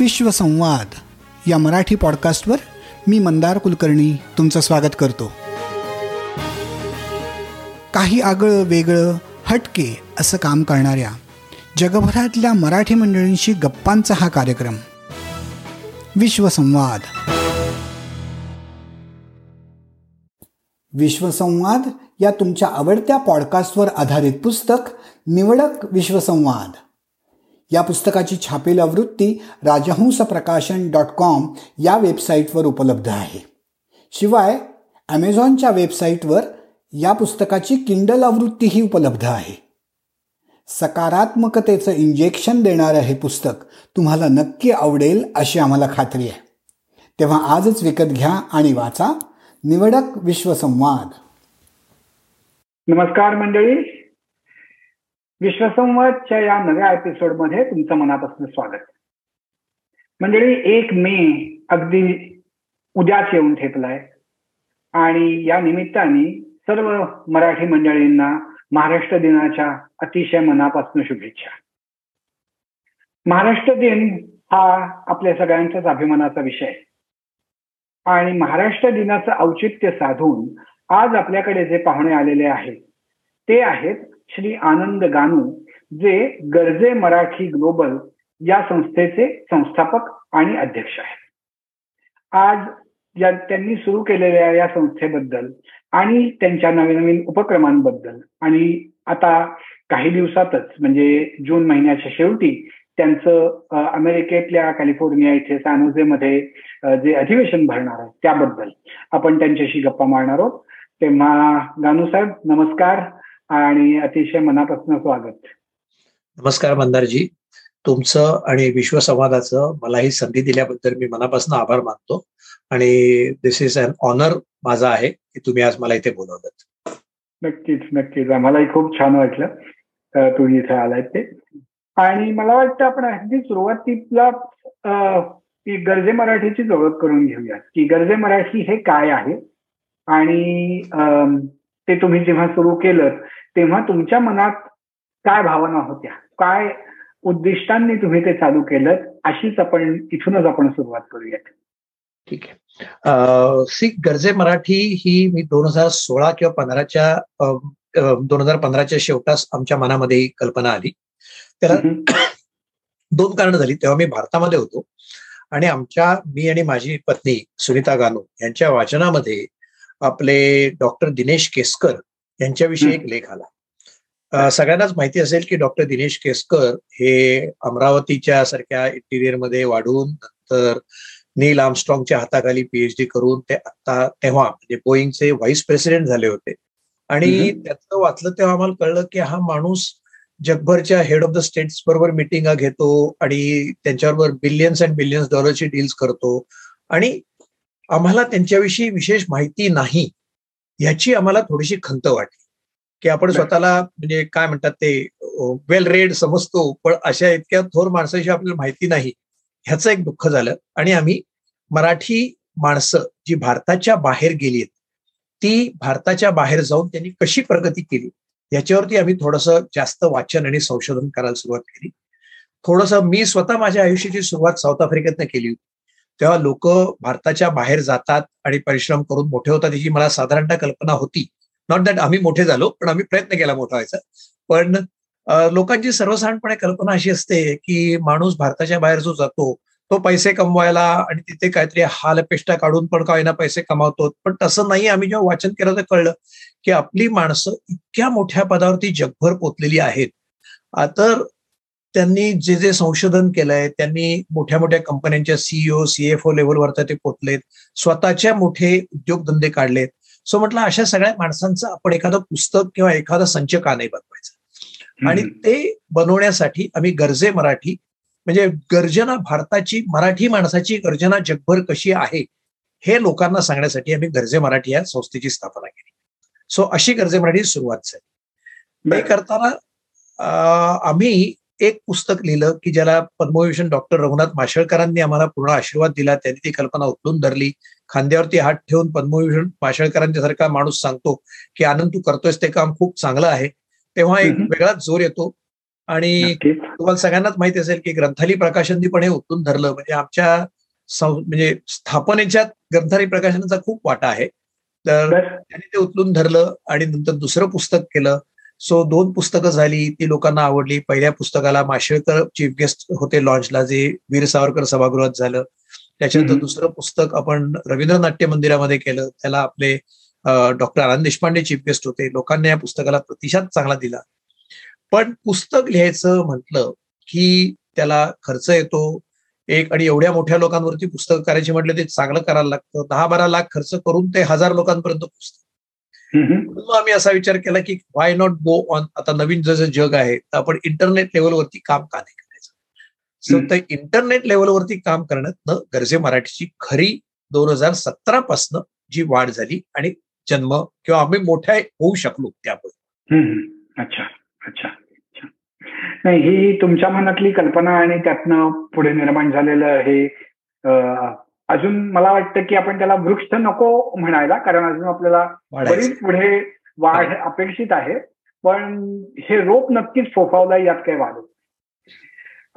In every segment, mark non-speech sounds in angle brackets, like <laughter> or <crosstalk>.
विश्वसंवाद या मराठी पॉडकास्टवर मी मंदार कुलकर्णी तुमचं स्वागत करतो. काही आगळं वेगळं हटके असं काम करणाऱ्या जगभरातल्या मराठी मंडळींशी गप्पांचा हा कार्यक्रम. विश्वसंवाद विश्वसंवाद या तुमच्या आवडत्या पॉडकास्टवर आधारित पुस्तक निवडक विश्वसंवाद या पुस्तकाची छापील आवृत्ती राजहंस प्रकाशन डॉट कॉम या वेबसाईटवर उपलब्ध आहे. शिवाय ॲमेझॉनच्या वेबसाईटवर या पुस्तकाची किंडल आवृत्तीही उपलब्ध आहे. सकारात्मकतेचं इंजेक्शन देणारं हे पुस्तक तुम्हाला नक्की आवडेल अशी आम्हाला खात्री आहे. तेव्हा आजच विकत घ्या आणि वाचा निवडक विश्वसंवाद. नमस्कार मंडळी. विश्वसंवादच्या या नव्या एपिसोडमध्ये तुमचं मनापासून स्वागत. मंडळी एक मे अगदी उद्याच येऊन ठेपलाय. आणि या निमित्ताने सर्व मराठी मंडळींना महाराष्ट्र दिनाच्या अतिशय मनापासून शुभेच्छा. महाराष्ट्र दिन हा आपल्या सगळ्यांचाच अभिमानाचा विषय. आणि महाराष्ट्र दिनाचं औचित्य साधून आज आपल्याकडे जे पाहुणे आलेले आहेत ते आहेत श्री आनंद गानू जे गरजे मराठी ग्लोबल या संस्थेचे संस्थापक आणि अध्यक्ष आहेत. आज या त्यांनी सुरू केलेल्या या संस्थेबद्दल आणि त्यांच्या नवीन नवीन उपक्रमांबद्दल आणि आता काही दिवसातच म्हणजे जून महिन्याच्या शेवटी त्यांचं अमेरिकेतल्या कॅलिफोर्निया इथे सॅनोझेमध्ये जे अधिवेशन भरणार आहे त्याबद्दल आपण त्यांच्याशी गप्पा मारणार आहोत. तेव्हा गानू साहेब नमस्कार. आणि अतिशय मनापासून स्वागत. नमस्कार मंदारजी. तुमचं आणि विश्वसंवादाचं मला ही संधी दिल्याबद्दल मी मनापासून आभार मानतो. आणि दिस इज अन ऑनर माझा आहे की तुम्ही आज मला इथे बोलवलं नक्कीच नक्कीच. आम्हालाही खूप छान वाटलं तुम्ही इथे आलाय ते. आणि मला वाटतं आपण अगदी सुरुवातीला गरजे मराठीची ओळख करून घेऊया की गरजे मराठी हे काय आहे? आणि ते तुम्ही जेव्हा सुरू केलं तेव्हा तुमच्या मनात काय भावना होत्या? काय उद्दिष्टांनी तुम्ही ते चालू केलं अशीच आपण इथूनच आपण सुरुवात करूयात. ठीक आहे. सी गरजे मराठी ही मी दोन हजार सोळा किंवा पंधराच्या दोन हजार पंधराच्या शेवटास आमच्या मनामध्ये ही कल्पना आली. त्याला दोन कारण झाली. तेव्हा मी भारतामध्ये होतो आणि आमच्या मी आणि माझी पत्नी सुनीता गानू यांच्या वाचनामध्ये आपले डॉक्टर दिनेश केसकर यांच्याविषयी एक लेख आला. सगळ्यांनाच माहिती असेल की डॉक्टर दिनेश केसकर हे अमरावतीच्या सारख्या इंटिरियरमध्ये वाढून नंतर नील आर्मस्ट्रॉंगच्या हाताखाली पीएचडी करून ते आता तेव्हा म्हणजे बोईंगचे व्हाईस प्रेसिडेंट झाले होते. आणि त्याचं वाचलं तेव्हा आम्हाला कळलं की हा माणूस जगभरच्या हेड ऑफ द स्टेट्स बरोबर मिटिंगा घेतो आणि त्यांच्याबरोबर बिलियन्स अँड बिलियन्स डॉलरची डील्स करतो. आणि आम्हाला त्यांच्याविषयी विशेष माहिती नाही याची आम्हाला थोडीशी खंत वाटली. की आपण स्वतःला म्हणजे काय म्हणतात ते वेल रेड समजतो पण अशा इतक्या थोर माणसाची आपल्याला माहिती नाही ह्याचं एक दुःख झालं. आणि आम्ही मराठी माणसं जी भारताच्या बाहेर गेली ती भारताच्या बाहेर जाऊन त्यांनी कशी प्रगती केली याच्यावरती आम्ही थोडंसं जास्त वाचन आणि संशोधन करायला सुरुवात केली. थोडस मी स्वतः माझ्या आयुष्याची सुरुवात साऊथ आफ्रिकेतनं केली होती. तेव्हा लोक भारताच्या बाहेर जातात आणि परिश्रम करून मोठे होतात याची मला साधारणतः कल्पना होती. नॉट दॅट आम्ही मोठे झालो पण आम्ही प्रयत्न केला मोठा व्हायचा. पण लोकांची सर्वसाधारणपणे कल्पना अशी असते की माणूस भारताच्या बाहेर जो जातो तो पैसे कमवायला आणि तिथे काहीतरी हालपेष्टा काढून पण काही ना पैसे कमावतो. पण तसं नाही आम्ही जेव्हा वाचन केलं तर कळलं की आपली माणसं इतक्या मोठ्या पदावरती जगभर पोचलेली आहेत. तर त्यांनी जे जे संशोधन केलंय त्यांनी मोठ्या मोठ्या कंपन्यांच्या सीईओ सीएफओ लेवलवर ते पोचलेत. स्वतःच्या मोठे उद्योगधंदे काढलेत. सो म्हटलं अशा सगळ्या माणसांचं आपण एखादं पुस्तक किंवा एखादा संच का नाही बनवायचं? आणि ते बनवण्यासाठी आम्ही गरजे मराठी म्हणजे गर्जना भारताची मराठी माणसाची गर्जना जगभर कशी आहे हे लोकांना सांगण्यासाठी आम्ही गरजे मराठी या संस्थेची स्थापना केली. सो अशी गरजे मराठी सुरुवात झाली. ते करताना आम्ही एक पुस्तक लिहिलं की ज्याला पद्मभूषण डॉक्टर रघुनाथ माशेळकरांनी आम्हाला पूर्ण आशीर्वाद दिला त्यांनी ती कल्पना उचलून धरली. खांद्यावरती हात ठेवून पद्मभूषण माशेळकरांच्या सारखा माणूस सांगतो की आनंद तू करतोयस ते काम खूप चांगलं आहे. तेव्हा एक वेगळाच जोर येतो. आणि तुम्हाला सगळ्यांनाच माहिती असेल की ग्रंथाली प्रकाशननी पण हे उतरून धरलं. म्हणजे आमच्या म्हणजे स्थापनेच्या ग्रंथाली प्रकाशनाचा खूप वाटा आहे. तर त्यांनी ते उचलून धरलं आणि नंतर दुसरं पुस्तक केलं. सो दोन पुस्तकं झाली ती लोकांना आवडली. पहिल्या पुस्तकाला माशेळकर चीफ गेस्ट होते लॉन्चला जे वीर सावरकर सभागृहात झालं. त्याच्यानंतर दुसरं पुस्तक आपण रवींद्र नाट्य मंदिरामध्ये केलं. त्याला आपले doctor Anand Deshpande chief guest होते. लोकांनी या पुस्तकाला प्रतिसाद चांगला दिला. पण पुस्तक लिहायचं म्हटलं की त्याला खर्च येतो. एक आणि एवढ्या मोठ्या लोकांवरती पुस्तक करायची म्हटलं ते चांगलं करायला लागतं. दहा बारा लाख खर्च करून ते हजार लोकांपर्यंत पुस्तक मग आम्ही असा विचार केला की वाय नॉट गो ऑन आता नवीन जसं जग आहे तर आपण इंटरनेट लेवलवरती काम का नाही करायचं? सो तर इंटरनेट लेवलवरती काम करण्यात गरजे मराठीची खरी दोन हजार सतरा पासनं जी वाढ झाली आणि जन्म किंवा आम्ही मोठ्या होऊ शकलो त्यामुळे. अच्छा अच्छा नाही ही तुमच्या मनातली कल्पना आणि त्यातनं पुढे निर्माण झालेलं हे अजून मला वाटतं की आपण त्याला वृक्ष नको म्हणायला कारण अजून आपल्याला बरीच पुढे वाढ अपेक्षित आहे. पण हे रोप नक्कीच फोफावला यात काही वाढ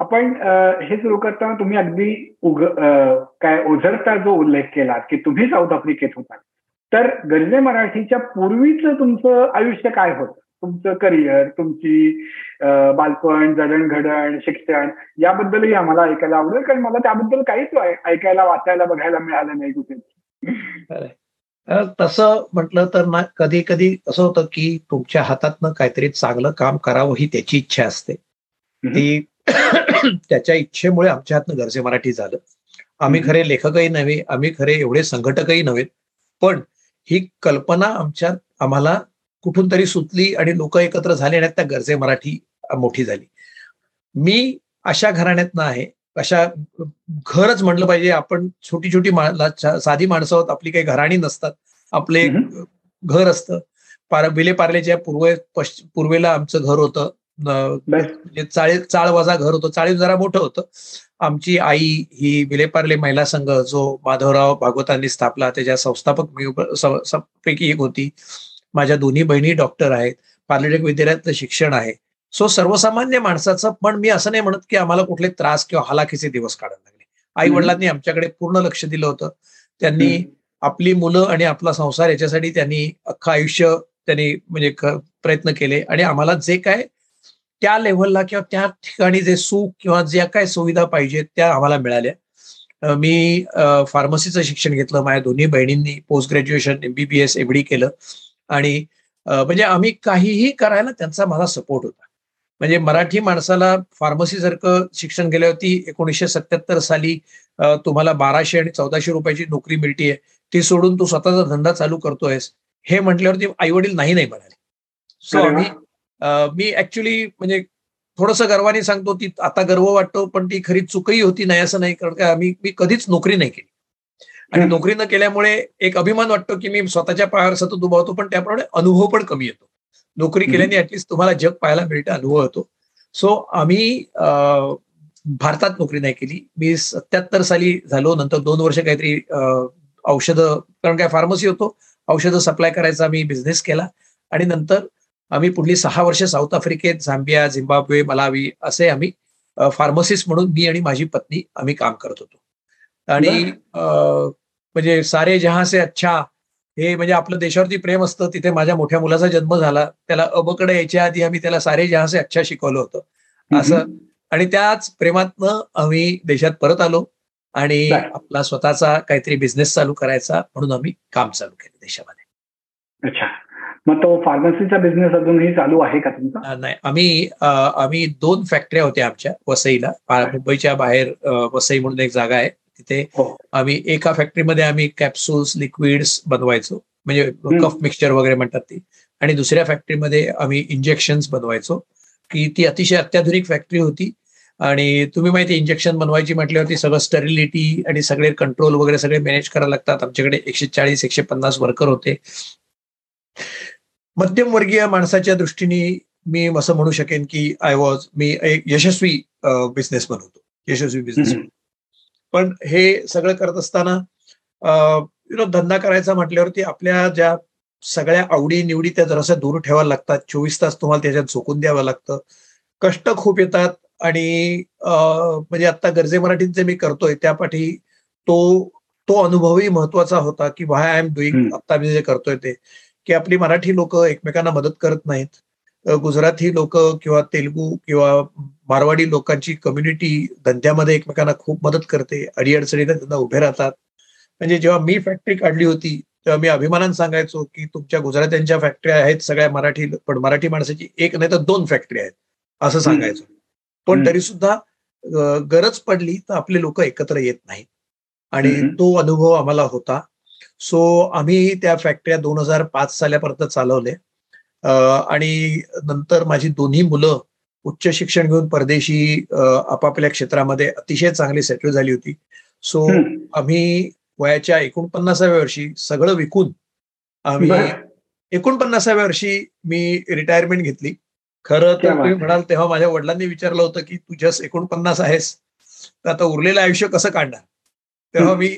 आपण हे सुरू करताना तुम्ही अगदी उग काय ओझरचा जो उल्लेख केला की तुम्ही साऊथ आफ्रिकेत होता तर गरजे मराठीच्या पूर्वीचं तुमचं आयुष्य काय होतं? तुमचं करिअर तुमची बालपण जडणघडण शिक्षण याबद्दलही आम्हाला ऐकायला आवडेल कारण मला त्याबद्दल काहीच ऐकायला वाचायला बघायला मिळालं नाही कुठे. तसं म्हटलं तर ना कधी कधी असं होतं की तुमच्या हातातनं काहीतरी चांगलं काम करावं ही त्याची इच्छा असते. ती <clears throat> त्याच्या इच्छेमुळे आमच्या हातनं गरजे मराठी झालं. आम्ही खरे लेखकही नव्हे आम्ही खरे एवढे संघटकही नव्हे पण ही कल्पना आमच्यात आम्हाला कुठून तरी सुचली आणि लोक एकत्र झाले आणि त्या गरजे मराठी मोठी झाली. मी अशा घराण्यात आहे अशा घरच म्हणलं पाहिजे आपण छोटी छोटी साधी माणसं आहोत आपली काही घराणी नसतात आपले घर असतं. पार विले पार्लेच्या पूर्वे पूर्वेला आमचं घर होतं म्हणजे चाळी चाळ वजा घर होतं चाळीस जरा मोठं होतं. आमची आई ही विलेपार्ले महिला संघ जो माधवराव भागवतांनी स्थापला त्याच्या संस्थापक पैकी एक होती. माझ्या दोन्ही बहिणी डॉक्टर आहेत. पार्लिटेक विद्यालयातलं शिक्षण आहे. सो सर्वसामान्य माणसाचं पण मी असं नाही म्हणत की आम्हाला कुठले त्रास किंवा हलाखीचे दिवस काढायला लागले. आई वडिलांनी आमच्याकडे पूर्ण लक्ष दिलं होतं. त्यांनी आपली मुलं आणि आपला संसार याच्यासाठी त्यांनी अख्खं आयुष्य त्यांनी म्हणजे प्रयत्न केले. आणि आम्हाला जे काय त्या लेव्हलला किंवा त्या ठिकाणी जे सुख किंवा ज्या काय सुविधा पाहिजेत त्या आम्हाला मिळाल्या. मी फार्मसीचं शिक्षण घेतलं. माझ्या दोन्ही बहिणींनी पोस्ट ग्रॅज्युएशन एमबीबीएस एवढी केलं. आणि म्हणजे आम्ही काहीही करायला त्यांचा माझा सपोर्ट होता. म्हणजे मराठी माणसाला फार्मसी सारखं शिक्षण गेल्यावरती एकोणीसशे सत्याहत्तर साली तुम्हाला बाराशे आणि चौदाशे रुपयाची नोकरी मिळतीये. ती सोडून तू स्वतःचा धंदा चालू करतोयस. हे म्हटल्यावरती आई वडील नाही नाही म्हणाले. सो आम्ही मी ऍक्च्युली म्हणजे थोडंसं गर्वाने सांगतो ती आता गर्व वाटतो पण ती खरी चुकही होती नाही असं नाही कारण का आम्ही मी कधीच नोकरी नाही केली. आणि नोकरी न केल्यामुळे एक अभिमान वाटतो की मी स्वतःच्या पायावर सतत उभा होतो पण त्याप्रमाणे अनुभव पण कमी येतो. नोकरी केल्याने ऍटलिस्ट तुम्हाला जग पाहायला मिळतं अनुभव होतो. सो आम्ही भारतात नोकरी नाही केली. मी सत्याहत्तर साली झालो नंतर दोन वर्ष काहीतरी औषधं कारण काय फार्मसी होतो. औषधं सप्लाय करायचा आम्ही बिझनेस केला. आणि नंतर आम्ही पुढली सहा वर्ष साऊथ आफ्रिकेत झांबिया झिम्बाब्वे मलावी असे आम्ही फार्मसिस्ट म्हणून मी आणि माझी पत्नी आम्ही काम करत होतो. आणि म्हणजे सारे जहा से अच्छा हे म्हणजे आपलं देशावरती प्रेम असतं तिथे माझ्या मोठ्या मुलाचा जन्म झाला. त्याला अबकडे यायच्या आधी आम्ही त्याला सारे जहा से अच्छा शिकवलं होतं. असं. आणि त्याच प्रेमातनं आम्ही देशात परत आलो आणि आपला स्वतःचा काहीतरी बिझनेस चालू करायचा म्हणून आम्ही काम चालू केलं देशामध्ये. अच्छा. मग तो फार्मसीचा बिझनेस अजूनही चालू आहे का तुमचा? नाही. आम्ही आम्ही दोन फॅक्टऱ्या होत्या आमच्या वसईला. मुंबईच्या बाहेर वसई म्हणून एक जागा आहे. तिथे हो. आम्ही एका फॅक्टरीमध्ये आम्ही कॅप्सूल्स लिक्विड्स बनवायचो. म्हणजे कफ मिक्सचर वगैरे म्हणतात ती. आणि दुसऱ्या फॅक्टरीमध्ये आम्ही इंजेक्शन्स बनवायचो. की ती अतिशय अत्याधुनिक फॅक्टरी होती. आणि तुम्ही माहिती इंजेक्शन बनवायची म्हटल्यावरती सगळं स्टरिलिटी आणि सगळे कंट्रोल वगैरे सगळे मॅनेज करायला लागतात. आमच्याकडे एकशे चाळीस एकशे पन्नास वर्कर होते. मध्यमवर्गीय माणसाच्या दृष्टीने मी असं म्हणू शकेन की आय वॉज मी एक यशस्वी बिझनेस बनवतो. यशस्वी बिझनेस पण हे सगळं करत असताना यु नो धंदा करायचा म्हटल्यावरती आपल्या ज्या सगळ्या आवडी निवडी त्या जराशा दूर ठेवायला लागतात. चोवीस तास तुम्हाला त्याच्यात झोकून द्यावं लागतं. कष्ट खूप येतात आणि म्हणजे आता गरजे मराठीत जे मी करतोय त्यापाठी तो तो अनुभवही महत्त्वाचा होता की वाय आय एम डुईंग आता मी जे करतोय ते. की आपली मराठी लोक एकमेकांना मदत करत नाहीत. गुजराती लोक किंवा तेलगू किंवा मारवाडी लोकांची कम्युनिटी धंद्यामध्ये एकमेकांना खूप मदत करते अडीअडचणीने त्यांना उभे राहतात. म्हणजे जेव्हा मी फॅक्टरी काढली होती तेव्हा मी अभिमानानं सांगायचो की तुमच्या गुजरात्यांच्या फॅक्टरी आहेत सगळ्या मराठी पण मराठी माणसाची एक नाही तर दोन फॅक्टरी आहेत असं सांगायचो. पण तरी सुद्धा गरज पडली तर आपले लोक एकत्र येत नाहीत. आणि तो अनुभव आम्हाला होता. सो आम्ही त्या फॅक्टऱ्या दोन हजार पाच साल्यापर्यंत चालवले. आणि नंतर माझी दोन्ही मुलं उच्च शिक्षण घेऊन परदेशी आपापल्या क्षेत्रामध्ये अतिशय चांगली सेटल झाली होती. सो आम्ही वयाच्या एकोणपन्नासाव्या वर्षी सगळं विकून आम्ही एकोणपन्नासाव्या वर्षी मी रिटायरमेंट घेतली. खरं तर तुम्ही म्हणाल तेव्हा माझ्या वडिलांनी विचारलं होतं की तू जस्ट एकोणपन्नास आहेस तर आता उरलेलं आयुष्य कसं काढणार? तेव्हा मी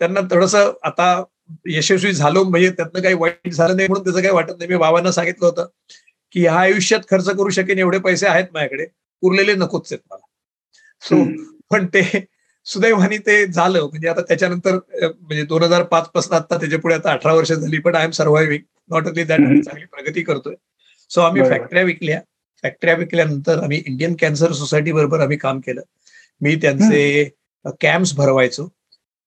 त्यांना थोडस आता यशस्वी झालो म्हणजे त्यातनं काही वाईट झालं नाही म्हणून त्याचं काही वाटत नाही. मी बाबांना सांगितलं होतं की ह्या आयुष्यात खर्च करू शकेन एवढे पैसे आहेत माझ्याकडे उरलेले नकोच आहेत मला. सो पण ते सुदैवानी ते झालं. म्हणजे आता त्याच्यानंतर म्हणजे दोन हजार पाच पासून आता त्याच्या पुढे आता अठरा वर्ष झाली पण I am surviving not only that चांगली प्रगती करतोय. सो आम्ही फॅक्टऱ्या विकल्या. फॅक्टऱ्या विकल्यानंतर आम्ही इंडियन कॅन्सर सोसायटी बरोबर आम्ही काम केलं. मी त्यांचे कॅम्प्स भरवायचो.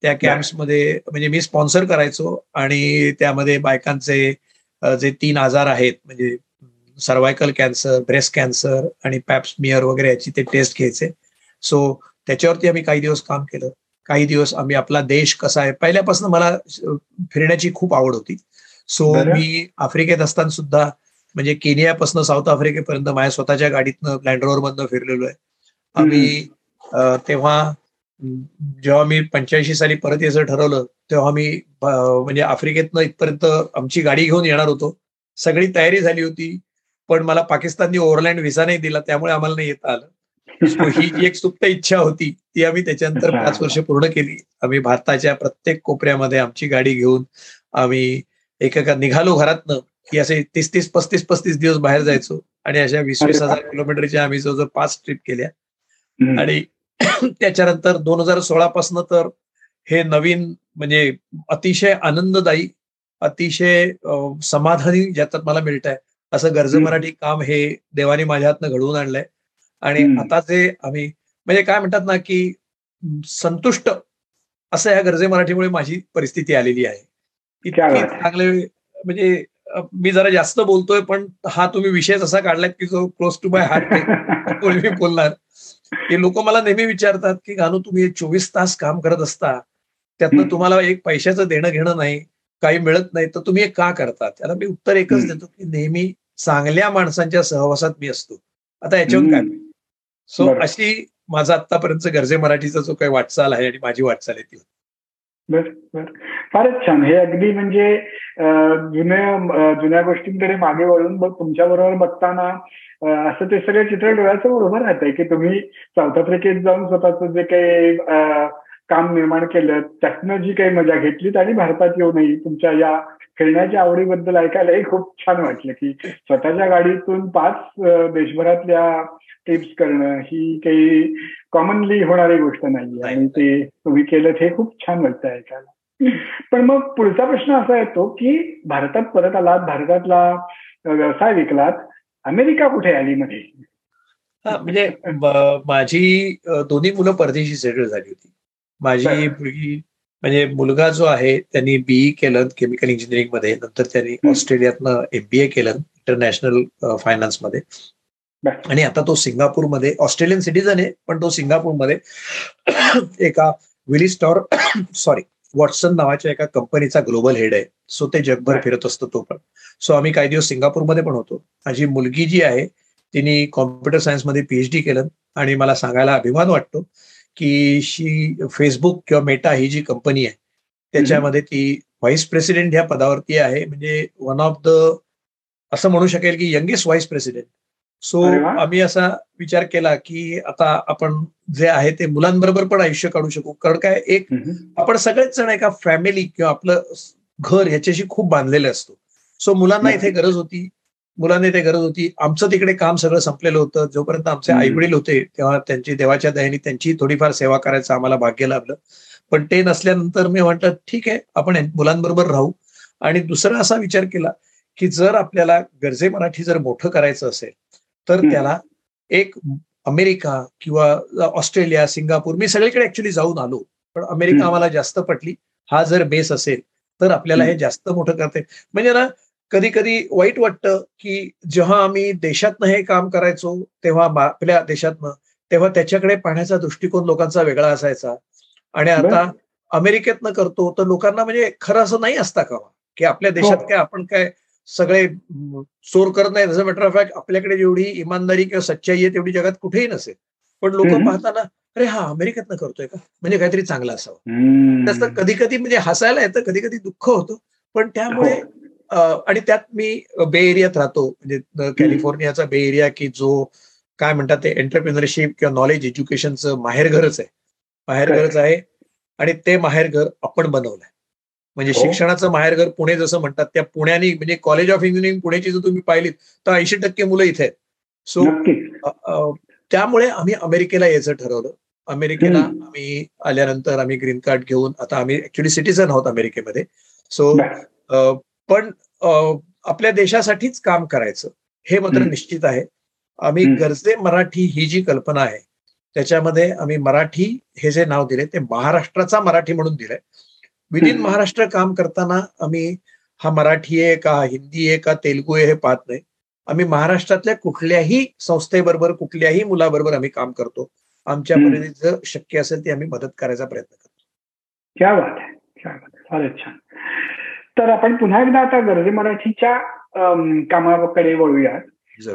त्या कॅम्प्समध्ये म्हणजे मी स्पॉन्सर करायचो. आणि त्यामध्ये बायकांचे जे तीन आजार आहेत म्हणजे सर्वायकल कॅन्सर ब्रेस्ट कॅन्सर आणि पॅप्समियर वगैरे याची ते टेस्ट घ्यायचे. सो त्याच्यावरती आम्ही काही दिवस काम केलं. काही दिवस आम्ही आपला देश कसा आहे पहिल्यापासून मला फिरण्याची खूप आवड होती. सो मी आफ्रिकेत असताना सुद्धा म्हणजे केनियापासून साऊथ आफ्रिकेपर्यंत माझ्या स्वतःच्या गाडीतनं लँडरोवर मधनं फिरलेलो आहे. आम्ही तेव्हा जेव्हा मी पंच्याऐंशी साली परत यायचं ठरवलं तेव्हा मी म्हणजे आफ्रिकेतनं इथपर्यंत आमची गाडी घेऊन येणार होतो. सगळी तयारी झाली होती. पण मला पाकिस्ताननी ओव्हरलँड व्हिसा नाही दिला त्यामुळे आम्हाला नाही येता आलं. ही जी एक सुप्त इच्छा होती ती आम्ही त्याच्यानंतर पाच वर्ष पूर्ण केली. आम्ही भारताच्या प्रत्येक कोपऱ्यामध्ये आमची गाडी घेऊन आम्ही एका निघालो घरातनं की असे तीस तीस पस्तीस पस्तीस दिवस बाहेर जायचो आणि अशा वीस वीस हजार किलोमीटरच्या आम्ही जवळजवळ पाच ट्रिप केल्या. आणि त्याच्यानंतर दोन हजार सोळा पासन तर हे नवीन म्हणजे अतिशय आनंददायी अतिशय समाधानी ज्याच्यात मला मिळत आहे असं गरज मराठी काम हे देवाने माझ्या हातनं घडवून आणलंय. आणि आता जे आम्ही म्हणजे काय म्हणतात ना की संतुष्ट असं या गरजे मराठीमुळे माझी परिस्थिती आलेली आहे. इतकी चांगले म्हणजे मी जरा जास्त बोलतोय पण हा तुम्ही विषयच असा काढलाय की जो क्लोज टू माय हार्ट मी बोलणार? की लोक मला नेहमी विचारतात की गानू तुम्ही चोवीस तास काम करत असता त्यातनं तुम्हाला एक पैशाचं देणं घेणं नाही काही मिळत नाही तर तुम्ही का करता त्याला मी उत्तर एकच देतो की नेहमी चांगल्या माणसांच्या सहवासात मी असतो. आता याच्यावर काय? सो अशी माझा आतापर्यंत गरजे मराठीचा जो काही वाटचाल आहे आणि माझी वाटचाल आहे ती. बर बर. फारच छान. हे अगदी म्हणजे जुन्या जुन्या गोष्टींकडे मागे वळून तुमच्या बरोबर बघताना असं ते सगळे चित्र डोळ्यासमोर उभं राहत आहे की तुम्ही साऊथ आफ्रिकेत जाऊन स्वतःच जे काही काम निर्माण केलं त्यातनं जी काही मजा घेतलीत आणि भारतात येऊनही तुमच्या या खेळण्याच्या आवडीबद्दल ऐकायलाही खूप छान वाटलं की स्वतःच्या गाडीतून पाच देशभरातल्या ट्रिप्स करणं ही काही कॉमनली होणारी गोष्ट नाही आणि ते तुम्ही केलं हे खूप छान वाटतं ऐकायला. पण मग पुढचा प्रश्न असा येतो की भारतात परत आलात भारतातला व्यवसाय विकलात अमेरिका कुठे आली मध्ये? म्हणजे माझी दोन्ही मुलं परदेशी सेटल झाली होती. माझी मुलगी म्हणजे मुलगा जो आहे त्यांनी बीई केलं केमिकल इंजिनिअरिंगमध्ये. नंतर त्यांनी ऑस्ट्रेलियातनं एमबीए केलं इंटरनॅशनल फायनान्समध्ये. आणि आता तो सिंगापूरमध्ये ऑस्ट्रेलियन सिटीजन आहे पण तो सिंगापूरमध्ये एका विलिस्टॉर सॉरी वॉटसन नावाच्या एका कंपनीचा ग्लोबल हेड आहे. सो ते जगभर फिरत असतो तो पण. सो आम्ही काही दिवस सिंगापूरमध्ये पण होतो. माझी मुलगी जी आहे तिने कॉम्प्युटर सायन्समध्ये पीएचडी केलं आणि मला सांगायला अभिमान वाटतो. की शी फेसबुक किंवा मेटा ही जी कंपनी आहे त्याच्यामध्ये ती व्हाईस प्रेसिडेंट ह्या पदावरती आहे. म्हणजे वन ऑफ द असं म्हणू शकेल की यंगेस्ट व्हाईस प्रेसिडेंट सो आम्ही असा विचार केला की आता आपण जे आहे ते मुलांबरोबर पण आयुष्य काढू शकू. कारण काय एक आपण सगळेच जण एका फॅमिली किंवा आपलं घर ह्याच्याशी खूप बांधलेलं असतो. सो मुलांना इथे गरज होती. मुलांनी ते गरज होती. आमचं तिकडे काम सगळं संपलेलं होतं. जोपर्यंत आमचे आई वडील होते तेव्हा त्यांची देवाच्या दयाने त्यांची थोडीफार सेवा करायचं आम्हाला भाग्य लाभलं. पण ते नसल्यानंतर मी म्हटलं ठीक आहे आपण मुलांबरोबर राहू. आणि दुसरा असा विचार केला की जर आपल्याला गरजे मराठी जर मोठं करायचं असेल तर त्याला एक अमेरिका किंवा ऑस्ट्रेलिया सिंगापूर मी सगळीकडे ऍक्च्युली जाऊन आलो. पण अमेरिका आम्हाला जास्त पटली. हा जर बेस असेल तर आपल्याला हे जास्त मोठं करते म्हणजे ना कधी कधी वाईट वाटतं की जेव्हा आम्ही देशातनं हे काम करायचो तेव्हा आपल्या देशातनं तेव्हा त्याच्याकडे पाहण्याचा दृष्टिकोन लोकांचा वेगळा असायचा. आणि आता अमेरिकेतनं करतो तर लोकांना म्हणजे खरं असं नाही असता का की आपल्या देशात हो. काय आपण काय सगळे चोर करत नाही जसं मॅटर ऑफ फॅक्ट आपल्याकडे जेवढी इमानदारी किंवा सच्चाई आहे तेवढी जगात कुठेही नसेल. पण लोक पाहताना अरे हा अमेरिकेतनं करतोय का? म्हणजे काहीतरी चांगलं असावं. तसं कधी कधी म्हणजे हसायला येतं कधी कधी दुःख होतं. पण त्यामुळे हो. आणि त्यात मी बे एरियात राहतो. म्हणजे कॅलिफोर्नियाचा बे एरिया की जो काय म्हणतात ते एंटरप्रिनरशिप किंवा नॉलेज एज्युकेशनचं माहेरघरच आहे. माहेरघरच आहे आणि ते माहेरघर आपण बनवलंय. म्हणजे हो. शिक्षणाचं माहेरघर पुणे जसं म्हणतात त्या पुण्याने म्हणजे कॉलेज ऑफ इंजिनिअरिंग पुण्याची जर तुम्ही पाहिलीत तर ऐंशी टक्के मुलं इथे आहेत. सो त्यामुळे आम्ही अमेरिकेला यायचं ठरवलं. अमेरिकेला आम्ही आल्यानंतर आम्ही ग्रीन कार्ड घेऊन आता आम्ही ऍक्च्युली सिटीझन आहोत अमेरिकेमध्ये. सो पण आपल्या देशासाठीच काम करायचं हे मात्र निश्चित आहे. आम्ही गरजे मराठी ही जी कल्पना आहे त्याच्यामध्ये आम्ही मराठी हे जे नाव दिले ते महाराष्ट्राचा मराठी म्हणून दिलंय. विदिन महाराष्ट्र काम करताना आम्ही हा मराठी आहे का हिंदी आहे का तेलुगू आहे हे पाहत नाही. आम्ही महाराष्ट्रातल्या कुठल्याही संस्थेबरोबर कुठल्याही मुलाबरोबर आम्ही काम करतो. आमच्या परीने जर शक्य असेल ती आम्ही मदत करायचा प्रयत्न करतो. क्या बात आहे. फारच छान. तर आपण पुन्हा एकदा आता गरजे मराठीच्या कामाकडे वळूयात.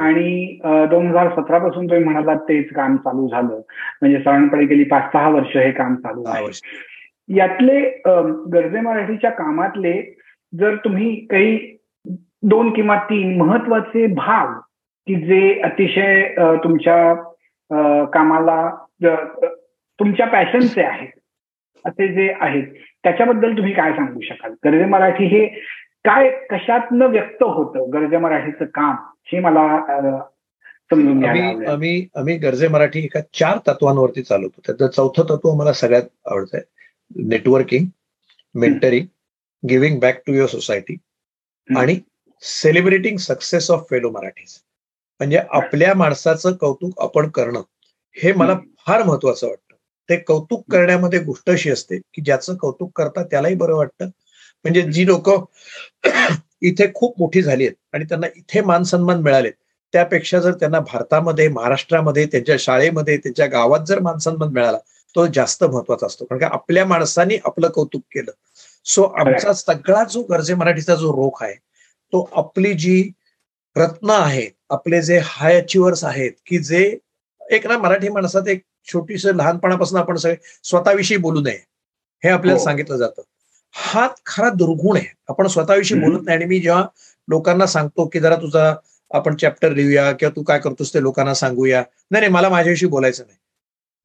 आणि दोन हजार सतरा पासून तुम्ही म्हणालात तेच काम चालू झालं. म्हणजे साधारणपणे गेली पाच सहा वर्ष हे काम चालू आहे. यातले गरजे मराठीच्या कामातले जर तुम्ही काही दोन किंवा तीन महत्त्वाचे भाग की जे अतिशय तुमच्या कामाला तुमच्या पॅशनचे आहेत असे जे आहेत त्याच्याबद्दल तुम्ही काय सांगू शकाल? गरजे मराठी हे काय कशातनं व्यक्त होतं गरजे मराठीचं काम? हे मला समजून आम्ही आम्ही गरजे मराठी एका चार तत्वांवरती चालवतो. त्याचं चौथं तत्व मला सगळ्यात आवडतंय. Networking mentoring giving back to your society आणि celebrating success of fellow Marathis म्हणजे आपल्या माणसाचं कौतुक आपण करणं हे मला फार महत्वाचं वाटतं. ते कौतुक करण्यामध्ये गोष्ट अशी असते की ज्याचं कौतुक करता त्यालाही बरं वाटतं. म्हणजे जी लोक इथे खूप मोठी झाली आहेत आणि त्यांना इथे मान सन्मान मिळाले त्यापेक्षा जर त्यांना भारतामध्ये महाराष्ट्रामध्ये त्यांच्या शाळेमध्ये त्यांच्या गावात जर मान सन्मान मिळाला तो जास्त महत्त्वाचा असतो. कारण का आपल्या माणसांनी आपलं कौतुक केलं. सो आमचा सगळा जो गरजे मराठीचा जो रोख आहे तो आपली जी रत्न आहेत आपले जे हाय अचिव्हर्स आहेत की जे एक ना मराठी माणसात एक छोटीस लहानपणापासून आपण सगळे स्वतःविषयी बोलू नये. हे आपल्याला हो. सांगितलं जातं. हा खरा दुर्गुण आहे. आपण स्वतःविषयी बोलत नाही आणि मी जेव्हा लोकांना सांगतो की जरा तुझा आपण चॅप्टर लिहूया किंवा तू काय करतोस ते लोकांना सांगूया. नाही नाही मला माझ्याविषयी बोलायचं नाही.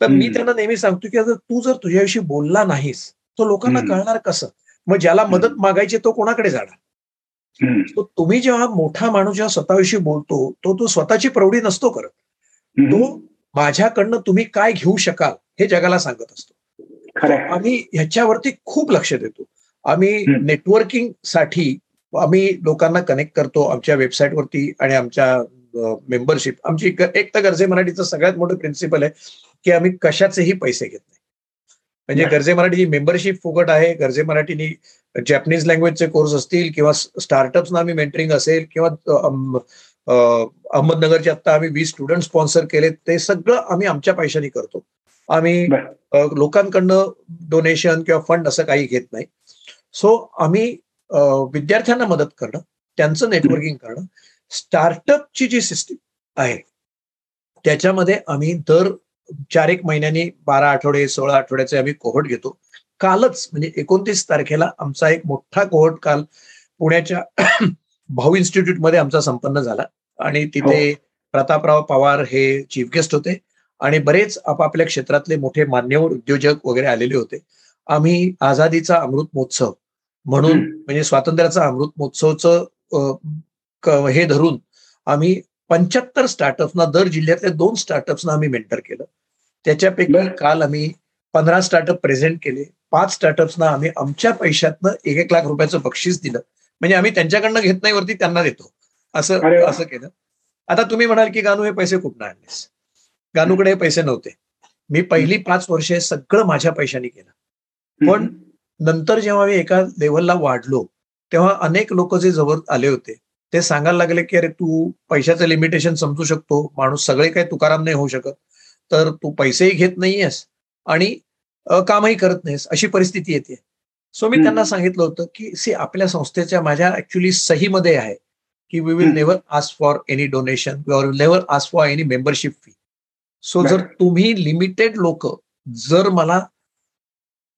तर मी त्यांना नेहमी सांगतो की तू जर तुझ्याविषयी बोलला नाहीस तो लोकांना कळणार कसं? मग ज्याला मदत मागायची तो कोणाकडे जाणार? तुम्ही जेव्हा मोठा माणूस जेव्हा स्वतःविषयी बोलतो तो तो स्वतःची प्रौढी नसतो करत. तो माझ्याकडनं तुम्ही काय घेऊ शकाल हे जगाला सांगत असतो. आम्ही ह्याच्यावरती खूप लक्ष देतो. आम्ही नेटवर्किंगसाठी आम्ही लोकांना कनेक्ट करतो आमच्या वेबसाईटवरती आणि आमच्या मेंबरशिप आमची एक तर गरजे मराठीचं सगळ्यात मोठं प्रिन्सिपल आहे की आम्ही कशाचेही पैसे घेत नाही. म्हणजे गरजे मराठीची मेंबरशिप फुकट आहे गरजे मराठीनी जॅपनीज लँग्वेजचे कोर्स असतील किंवा स्टार्टअप्सना आम्ही मेंटरिंग असेल किंवा अहमदनगरचे आता आम्ही वीस स्टुडंट स्पॉन्सर केले ते सगळं आम्ही आमच्या पैशानी करतो. आम्ही लोकांकडनं डोनेशन किंवा फंड असं काही घेत नाही. सो आम्ही विद्यार्थ्यांना मदत करणं त्यांचं नेटवर्किंग करणं स्टार्टअपची जी सिस्टीम आहे त्याच्यामध्ये आम्ही दर चार एक महिन्यांनी बारा आठवडे सोळा आठवड्याचे आम्ही कोहट घेतो. कालच म्हणजे एकोणतीस तारखेला आमचा एक मोठा कोहट काल पुण्याच्या भाऊ इन्स्टिट्यूटमध्ये आमचा संपन्न झाला आणि तिथे हो. प्रतापराव पवार हे चीफ गेस्ट होते आणि बरेच आपापल्या क्षेत्रातले मोठे मान्यवर उद्योजक वगैरे आलेले होते. आम्ही आझादीचा अमृत महोत्सव म्हणून म्हणजे स्वातंत्र्याचा अमृत महोत्सवचं हे धरून आम्ही पंच्याहत्तर स्टार्टअप्सना दर जिल्ह्यातल्या दोन स्टार्टअप्सना आम्ही मेंटर केलं. त्याच्यापैकी काल आम्ही पंधरा स्टार्टअप प्रेझेंट केले. पाच स्टार्टअप्सना आम्ही आमच्या पैशातनं एक एक लाख रुपयाचं बक्षीस दिलं. म्हणजे आम्ही त्यांच्याकडनं घेत नाही वरती त्यांना देतो. असं असं केलं. आता तुम्ही म्हणाल की गानू हे पैसे कुठनं आणलेस गानूकडे हे पैसे नव्हते. मी पहिली पाच वर्षे सगळं माझ्या पैशाने केलं. पण नंतर जेव्हा मी एका लेवलला वाढलो तेव्हा अनेक लोक जे जवळ आले होते ते सांगायला लागले की अरे तू पैशाचं लिमिटेशन समजू शकतो. माणूस सगळे काही तुकाराम नाही होऊ शकत. तर तू पैसेही घेत नाहीयेस आणि कामही करत नाहीस. अशी परिस्थिती येते. सो मी त्यांना सांगितलं होतं की सी आपल्या संस्थेच्या माझ्या ऍक्च्युली सहीमध्ये आहे की we will never ask for any donation will never ask for any membership fee so जर तुम्ही लिमिटेड लोक जर मला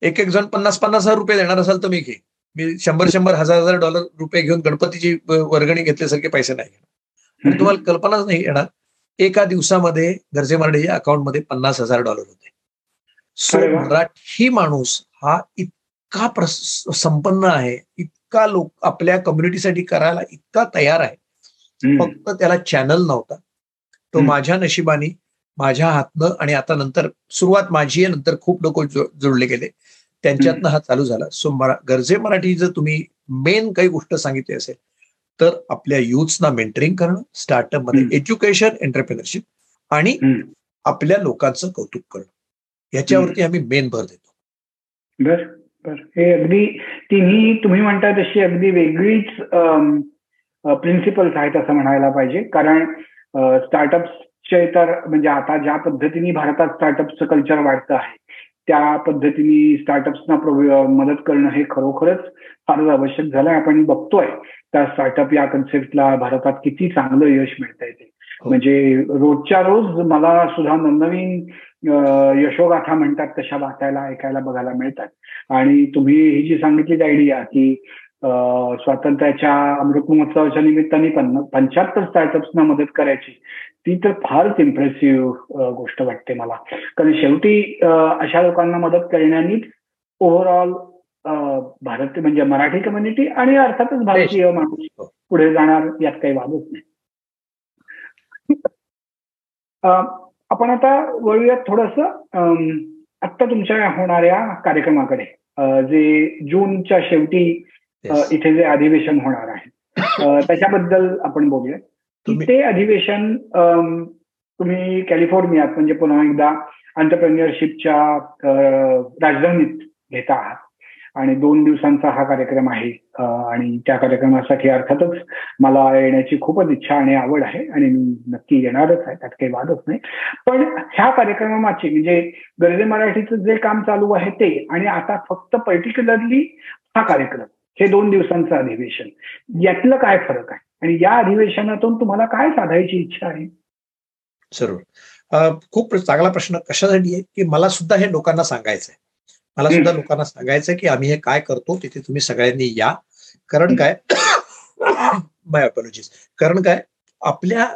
एक एक जण पन्नास पन्नास हजार रुपये देणार असाल तर मी घे मी शंभर शंभर हजार हजार डॉलर रुपये घेऊन गणपतीची वर्गणी घेतल्यासारखे पैसे नाही घेणार. तुम्हाला कल्पनाच नाही येणार एका दिवसामध्ये गरजे मराठीच्या अकाउंटमध्ये पन्नास हजार डॉलर होते. सो मराठी माणूस हा इतका संपन्न आहे इतका लोक आपल्या कम्युनिटीसाठी करायला इतका तयार आहे. फक्त त्याला चॅनल नव्हता. तो माझ्या नशिबाने माझ्या हातनं आणि आता नंतर सुरुवात माझी आहे नंतर खूप लोक जोडले गेले. त्यांच्यातनं हा चालू झाला. सो गरजे मराठी जर तुम्ही मेन काही गोष्ट सांगितली असेल तर आपल्या युथ्सना मेंटरिंग करणं स्टार्टअपमध्ये एज्युकेशन एंटरप्रिनरशिप आणि आपल्या लोकांचं कौतुक करणं. याच्यावरती आम्ही मेन भर देतो. हे अगदी तिन्ही तुम्ही म्हणता तशी अगदी वेगळीच प्रिन्सिपल्स आहेत असं म्हणायला पाहिजे. कारण स्टार्टअप्सचे तर म्हणजे आता ज्या पद्धतीने भारतात स्टार्टअपचं कल्चर वाढतं आहे त्या पद्धतीने स्टार्टअप्सना मदत करणं हे खरोखरच फारच आवश्यक झालंय. आपण बघतोय त्या स्टार्टअप या कन्सेप्टला भारतात किती चांगलं यश मिळत आहे ते. म्हणजे रोजच्या रोज मला सुद्धा नवनवीन यशोगाथा म्हणतात तशा वाचायला ऐकायला बघायला मिळतात. आणि तुम्ही ही जी सांगितली आयडिया की स्वातंत्र्याच्या अमृत महोत्सवाच्या निमित्ताने पंच्याहत्तर स्टार्टअप्सना मदत करायची ती तर फारच इम्प्रेसिव्ह गोष्ट वाटते मला. कारण शेवटी अशा लोकांना मदत करण्यानीच ओव्हरऑल भारत म्हणजे मराठी कम्युनिटी आणि अर्थातच भारतीय माणूस पुढे जाणार यात काही वादच नाही. आपण आता वळूयात थोडस आत्ता तुमच्या होणाऱ्या कार्यक्रमाकडे जे जूनच्या शेवटी इथे जे अधिवेशन होणार आहे. त्याच्याबद्दल आपण बोलूया की ते अधिवेशन तुम्ही कॅलिफोर्नियात म्हणजे पुन्हा एकदा अंतरप्रेन्युअरशिपच्या राजधानीत घेता आहात. आणि दोन दिवसांचा हा कार्यक्रम आहे. आणि त्या कार्यक्रमासाठी अर्थातच मला येण्याची खूपच इच्छा आणि आवड आहे आणि मी नक्की येणारच आहे त्यात काही वादच नाही. पण ह्या कार्यक्रमाची म्हणजे गरजे मराठीचं जे काम चालू आहे ते आणि आता फक्त पर्टिक्युलरली हा कार्यक्रम हे दोन दिवसांचं अधिवेशन यातलं काय फरक आहे? आणि या अधिवेशनातून तुम्हाला काय साधायची इच्छा आहे? जरूर खूप चांगला प्रश्न कशासाठी आहे की मला सुद्धा हे लोकांना सांगायचं आहे मला सुद्धा लोकांना सांगायचं की आम्ही हे काय करतो तिथे तुम्ही सगळ्यांनी या. कारण काय? <coughs> माय अपॉलॉजीज कारण काय? आपल्या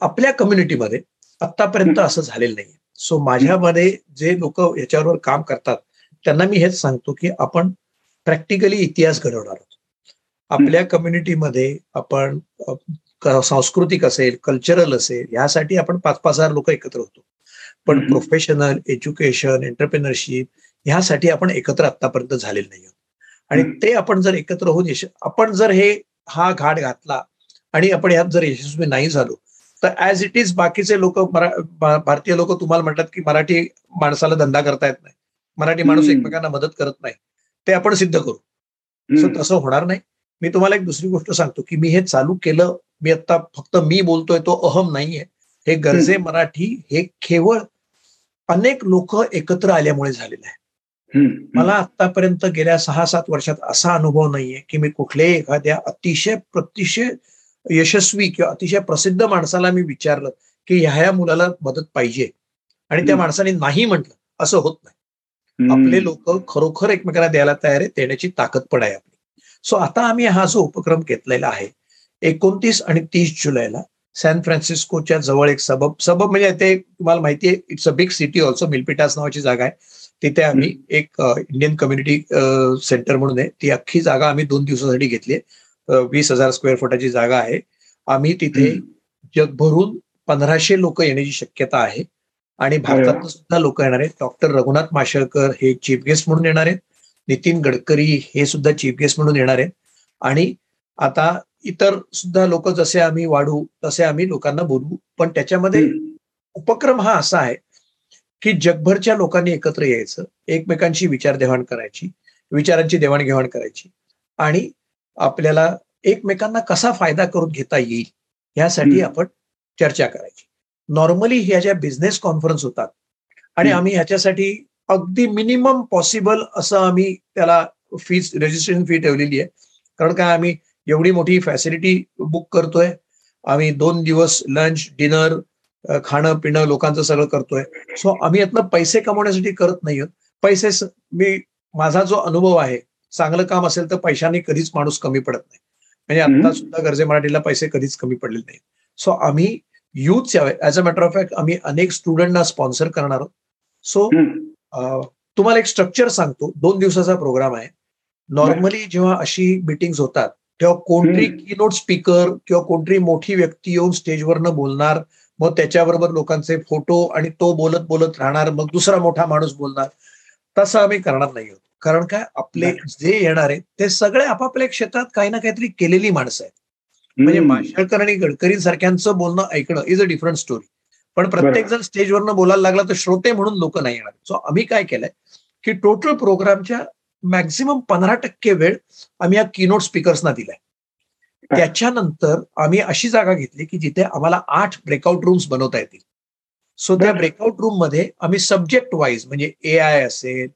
आपल्या कम्युनिटीमध्ये आतापर्यंत असं झालेलं नाही सो माझ्यामध्ये जे लोक याच्यावर काम करतात त्यांना मी हेच सांगतो की आपण प्रॅक्टिकली इतिहास घडवणार आहोत. आपल्या कम्युनिटीमध्ये आपण सांस्कृतिक असेल कल्चरल असेल यासाठी आपण पाच पाच हजार लोक एकत्र होतो. पण प्रोफेशनल एज्युकेशन एंटरप्रिनरशिप ह्यासाठी आपण एकत्र आतापर्यंत झालेलो नाही आणि ते आपण जर एकत्र होऊन यश आपण जर हे हा घाट घातला आणि आपण यात जर यशस्वी नाही झालो तर ऍज इट इज बाकीचे लोक भारतीय लोक तुम्हाला म्हणतात की मराठी माणसाला धंदा करता येत नाही. मराठी माणूस एकमेकांना मदत करत नाही. ते आपण सिद्ध करू. तसं होणार नाही. मी तुम्हाला एक दुसरी गोष्ट सांगतो की मी हे चालू केलं मी आता फक्त मी बोलतोय तो अहम नाहीये. हे गरजे मराठी हे केवळ अनेक लोक एकत्र आल्यामुळे झालेलं आहे. मला आतापर्यंत गेल्या सहा सात वर्षात असा अनुभव नाहीये की मी कुठल्याही एखाद्या अतिशय प्रतिशय यशस्वी किंवा अतिशय प्रसिद्ध माणसाला मी विचारलं की ह्या ह्या मुलाला मदत पाहिजे. आणि त्या माणसाने नाही म्हटलं. असं होत नाही. आपले लोक खरोखर एकमेकांना द्यायला तयार आहे देण्याची ताकद पण आहे आपली. सो आता आम्ही हा जो उपक्रम घेतलेला आहे एकोणतीस आणि तीस जुलैला सॅन फ्रान्सिस्कोच्या जवळ एक सबब सबब म्हणजे ते तुम्हाला माहिती आहे it's a big city also Milpitas नावाची जागा आहे. तिथे आम्ही एक इंडियन कम्युनिटी सेंटर म्हणून आहे. ती अख्खी जागा आम्ही दोन दिवसासाठी घेतली वीस हजार स्क्वेअर फुटाची जागा आहे. आम्ही तिथे जगभरून पंधराशे लोक येण्याची शक्यता आहे. आणि भारतात सुद्धा लोक येणार आहेत. डॉक्टर रघुनाथ माशेळकर हे चीफ गेस्ट म्हणून येणार आहेत. नितीन गडकरी हे सुद्धा चीफ गेस्ट म्हणून येणार आहेत. आणि आता इतर सुद्धा लोक जसे आम्ही वाढू तसे आम्ही लोकांना बोलवू पण त्याच्यामध्ये उपक्रम हा असा आहे. की जगभरच्या लोकांनी एकत्र यायचं एकमेकांची विचार देवाण करायची विचारांची देवाणघेवाण करायची आणि आपल्याला एकमेकांना कसा फायदा करून घेता येईल यासाठी आपण चर्चा करायची. नॉर्मली ह्या ज्या बिझनेस कॉन्फरन्स होतात आणि आम्ही ह्याच्यासाठी अगदी मिनिमम पॉसिबल असं आम्ही त्याला फीज रजिस्ट्रेशन फी ठेवलेली आहे. कारण काय आम्ही एवढी मोठी फॅसिलिटी बुक करतोय. आम्ही दोन दिवस लंच डिनर खाणं पिणं लोकांचं सगळं करतोय. सो आम्ही यातनं पैसे कमवण्यासाठी करत नाही पैसे मी माझा जो अनुभव आहे चांगलं काम असेल तर पैशाने कधीच माणूस कमी पडत नाही. म्हणजे आता सुद्धा गरजे मराठीला पैसे कधीच कमी पडलेले नाही सो आम्ही youth as a matter of fact आम्ही अनेक स्टुडंटना स्पॉन्सर करणार आहोत. सो तुम्हाला एक स्ट्रक्चर सांगतो. दोन दिवसाचा प्रोग्राम आहे. नॉर्मली जेव्हा अशी मिटिंग होतात तेव्हा कोणतरी कीनोट स्पीकर किंवा कोणतरी मोठी व्यक्ती येऊन स्टेजवरनं बोलणार मग त्याच्याबरोबर लोकांचे फोटो आणि तो बोलत बोलत राहणार मग दुसरा मोठा माणूस बोलणार. तसं आम्ही करणार नाही आहोत. कारण काय? आपले जे येणार आहेत ते सगळे आपापल्या क्षेत्रात काही ना काहीतरी केलेली माणसं आहेत. म्हणजे माशेळकर आणि गडकरी सारख्यांचं बोलणं ऐकणं इज अ डिफरंट स्टोरी पण प्रत्येक जण स्टेजवरनं बोलायला लागला तर श्रोते म्हणून लोक नाही येणार. सो आम्ही काय केलंय? की टोटल प्रोग्रामच्या मॅक्झिमम पंधरा टक्के वेळ आम्ही या कीनोट स्पीकर्सना दिलाय. त्याच्यानंतर आम्ही अशी जागा घेतली की जिथे आम्हाला आठ ब्रेकआउट रूम्स बनवता येतील. सो त्या ब्रेकआउट रूममध्ये आम्ही सब्जेक्ट वाईज म्हणजे ए आय असेल